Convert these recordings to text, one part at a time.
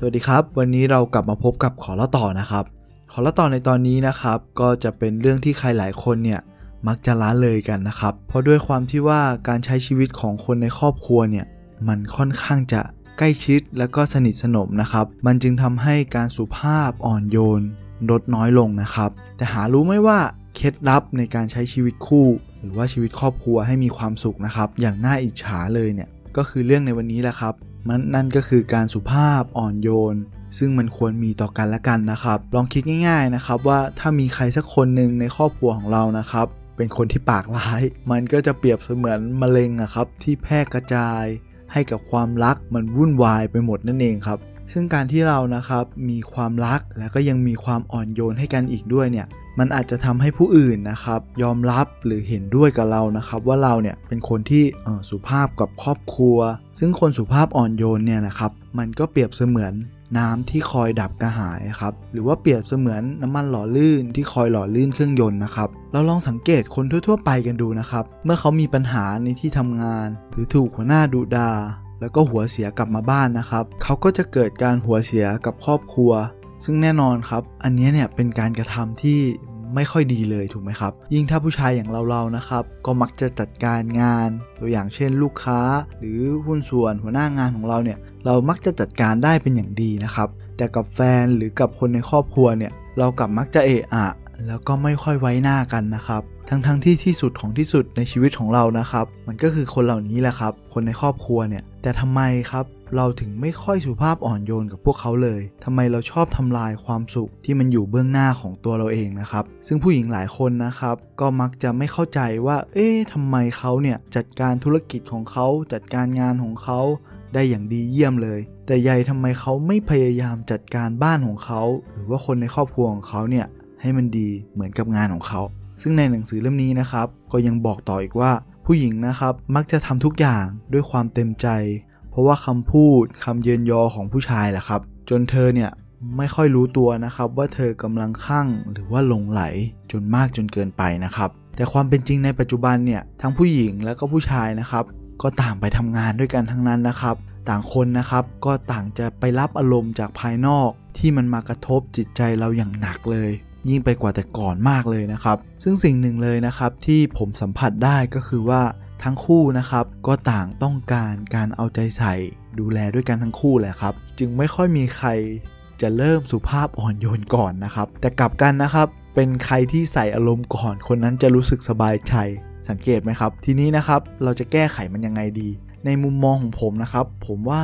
สวัสดีครับ วันนี้เรากลับมาพบกับขอเล่าต่อนะครับ ขอเล่าต่อในตอนนี้นะครับ ก็จะเป็นเรื่องที่ใครหลายคนเนี่ยมักจะละเลยกันนะครับ เพราะด้วยความที่ว่าการใช้ชีวิตของคนในครอบครัวเนี่ยมันค่อนข้างจะใกล้ชิดและก็สนิทสนมนะครับ มันจึงทำให้การสุภาพอ่อนโยนลดน้อยลงนะครับ แต่หารู้ไหมว่าเคล็ดลับในการใช้ชีวิตคู่ หรือว่าชีวิตครอบครัวให้มีความสุขนะครับ อย่างน่าอิจฉาเลยเนี่ยก็คือเรื่องในวันนี้แหละครับ มันนั่นก็คือการสุภาพอ่อนโยน ซึ่งมันควรมีต่อกันและกันนะครับ ลองคิดง่าย ๆนะครับ ว่าถ้ามีใครสักคนหนึ่งในครอบครัวของเรานะครับ เป็นคนที่ปากร้าย มันก็จะเปรียบเสมือนมะเร็งอะครับ ที่แพร่กระจาย ให้กับความรักมันวุ่นวายไปหมดนั่นเองครับซึ่งการที่เรานะครับมีความรักและก็ยังมีความอ่อนโยนให้กันอีกด้วยเนี่ย มันอาจจะทำให้ผู้อื่นนะครับยอมรับหรือเห็นด้วยกับเรานะครับว่าเราเนี่ยเป็นคนที่สุภาพกับครอบครัว ซึ่งคนสุภาพอ่อนโยนเนี่ยนะครับมันก็เปรียบเสมือนน้ำที่คอยดับกระหายครับหรือว่าเปรียบเสมือนน้ำมันหล่อลื่นที่คอยหล่อลื่นเครื่องยนต์นะครับเราลองสังเกตคนทั่ว ๆ ไปกันดูนะครับ เมื่อเขามีปัญหาในที่ทำงาน หรือถูกหัวหน้าดุดา แล้วก็หัวเสียกลับมาบ้านนะครับ เขาก็จะเกิดการหัวเสียกับครอบครัว ซึ่งแน่นอนครับ อันนี้เนี่ยเป็นการกระทำที่ ไม่ค่อยดีเลยถูกไหมครับ ยิ่งถ้าผู้ชายอย่างเราๆนะครับ ก็มักจะจัดการงาน ตัวอย่างเช่นลูกค้า หรือหุ้นส่วนหัวหน้างานของเราเนี่ยเรามักจะจัดการได้เป็นอย่างดีนะครับ แต่กับแฟนหรือกับคนในครอบครัวเนี่ยเรากลับมักจะเอะอะ แล้วก็ไม่ค่อยไว้หน้ากันนะครับทั้งๆทที่ที่สุดของที่สุดในชีวิตของเรานะครับ มันก็คือคนเหล่านี้แหละครับ คนในครอบครัวเนี่ย แต่ทำไมครับ เราถึงไม่ค่อยสุภาพอ่อนโยนกับพวกเขาเลยทำไมเราชอบทำลายความสุขที่มันอยู่เบื้องหน้าของตัวเราเองนะครับ ซึ่งผู้หญิงหลายคนนะครับ ก็มักจะไม่เข้าใจว่า เอ๊ะทำไมเขาเนี่ยจัดการธุรกิจของเขาจัดการงานของเขาได้อย่างดีเยี่ยมเลย แต่ใหญ่ทำไมเขาไม่พยายามจัดการบ้านของเขา หรือว่าคนในครอบครัวของเขาเนี่ยให้มันดีเหมือนกับงานของเขา ซึ่งในหนังสือเล่มนี้นะครับ ก็ยังบอกต่ออีกว่า ผู้หญิงนะครับมักจะทำทุกอย่างด้วยความเต็มใจ ราะว่าคำพูดคำเยินยอของผู้ชายแหละครับ จนเธอเนี่ยไม่ค่อยรู้ตัวนะครับว่าเธอกำลังคลั่งหรือว่าหลงไหลจนมากจนเกินไปนะครับ แต่ความเป็นจริงในปัจจุบันเนี่ยทั้งผู้หญิงและก็ผู้ชายนะครับ ก็ต่างไปทำงานด้วยกันทั้งนั้นนะครับ ต่างคนนะครับก็ต่างจะไปรับอารมณ์จากภายนอกที่มันมากระทบจิตใจเราอย่างหนักเลย ยิ่งไปกว่าแต่ก่อนมากเลยนะครับ ซึ่งสิ่งหนึ่งเลยนะครับที่ผมสัมผัสได้ก็คือว่าทั้งคู่นะครับก็ต่างต้องการการเอาใจใส่ ดูแลด้วยกันทั้งคู่แหละครับ จึงไม่ค่อยมีใครจะเริ่มสุภาพอ่อนโยนก่อนนะครับ แต่กลับกันนะครับเป็นใครที่ใส่อารมณ์ก่อน คนนั้นจะรู้สึกสบายใจสังเกตไหมครับ ทีนี้นะครับเราจะแก้ไขมันยังไงดี ในมุมมองของผมนะครับ ผมว่า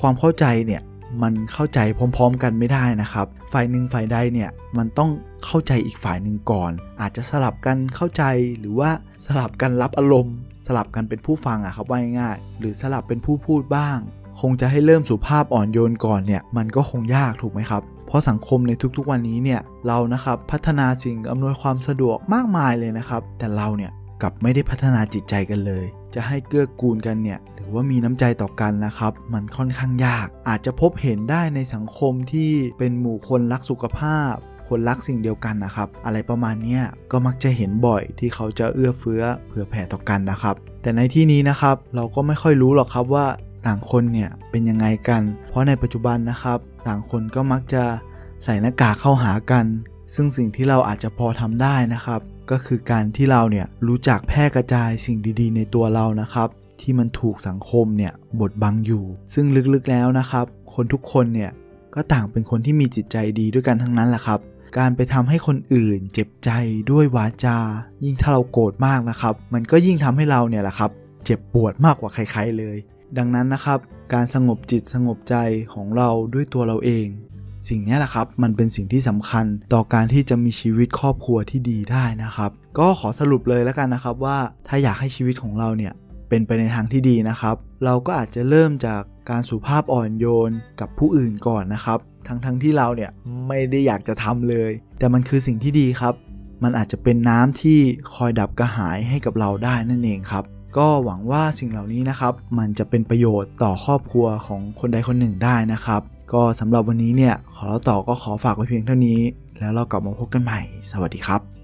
ความเข้าใจเนี่ย มันเข้าใจพร้อม ๆ กันไม่ได้นะครับ ฝ่ายหนึ่งฝ่ายใดเนี่ยมันต้องเข้าใจอีกฝ่ายหนึ่งก่อน อาจจะสลับกันเข้าใจหรือว่าสลับกันรับอารมณ์ สลับกันเป็นผู้ฟังอะครับว่าง่ายๆหรือสลับเป็นผู้พูดบ้าง คงจะให้เริ่มสุภาพอ่อนโยนก่อนเนี่ยมันก็คงยากถูกไหมครับเพราะสังคมในทุกๆวันนี้เนี่ยเรานะครับพัฒนาสิ่งอำนวยความสะดวกมากมายเลยนะครับ แต่เราเนี่ยกลับไม่ได้พัฒนาจิตใจกันเลย จะให้เกื้อกูลกันเนี่ยหรือว่ามีน้ำใจต่อกันนะครับ มันค่อนข้างยาก อาจจะพบเห็นได้ในสังคมที่เป็นหมู่คนรักสุขภาพ คนรักสิ่งเดียวกันนะครับ อะไรประมาณนี้ก็มักจะเห็นบ่อยที่เขาจะเอื้อเฟื้อเผื่อแผ่ต่อกันนะครับ แต่ในที่นี้นะครับเราก็ไม่ค่อยรู้หรอกครับว่าต่างคนเนี่ยเป็นยังไงกัน เพราะในปัจจุบันนะครับ ต่างคนก็มักจะใส่หน้ากากเข้าหากัน ซึ่งสิ่งที่เราอาจจะพอทำได้นะครับ ก็คือการที่เราเนี่ยรู้จักแพร่กระจายสิ่งดีๆ ในตัวเรานะครับ ที่มันถูกสังคมเนี่ยบดบังอยู่ ซึ่งลึกๆแล้วนะครับ คนทุกคนเนี่ยก็ต่างเป็นคนที่มีจิตใจดีด้วยกันทั้งนั้นแหละครับ การไปทำให้คนอื่นเจ็บใจด้วยวาจา ยิ่งถ้าเราโกรธมากนะครับ มันก็ยิ่งทำให้เราเนี่ยแหละครับ เจ็บปวดมากกว่าใครๆเลย ดังนั้นนะครับ การสงบจิตสงบใจของเราด้วยตัวเราเอง สิ่งนี้แหละครับมันเป็นสิ่งที่สำคัญต่อการที่จะมีชีวิตครอบครัวที่ดีได้นะครับ ก็ขอสรุปเลยแล้วกันนะครับว่าถ้าอยากให้ชีวิตของเราเนี่ยเป็นไปในทางที่ดีนะครับ เราก็อาจจะเริ่มจากการสุภาพอ่อนโยนกับผู้อื่นก่อนนะครับ ทั้งทั้งที่เราเนี่ยไม่ได้อยากจะทำเลย แต่มันคือสิ่งที่ดีครับ มันอาจจะเป็นน้ำที่คอยดับกระหายให้กับเราได้นั่นเองครับ ก็หวังว่าสิ่งเหล่านี้นะครับ มันจะเป็นประโยชน์ต่อครอบครัวของคนใดคนหนึ่งได้นะครับ ก็สำหรับวันนี้เนี่ยขอเราต่อก็ขอฝากไว้เพียงเท่านี้ แล้วเรากลับมาพบกันใหม่ สวัสดีครับ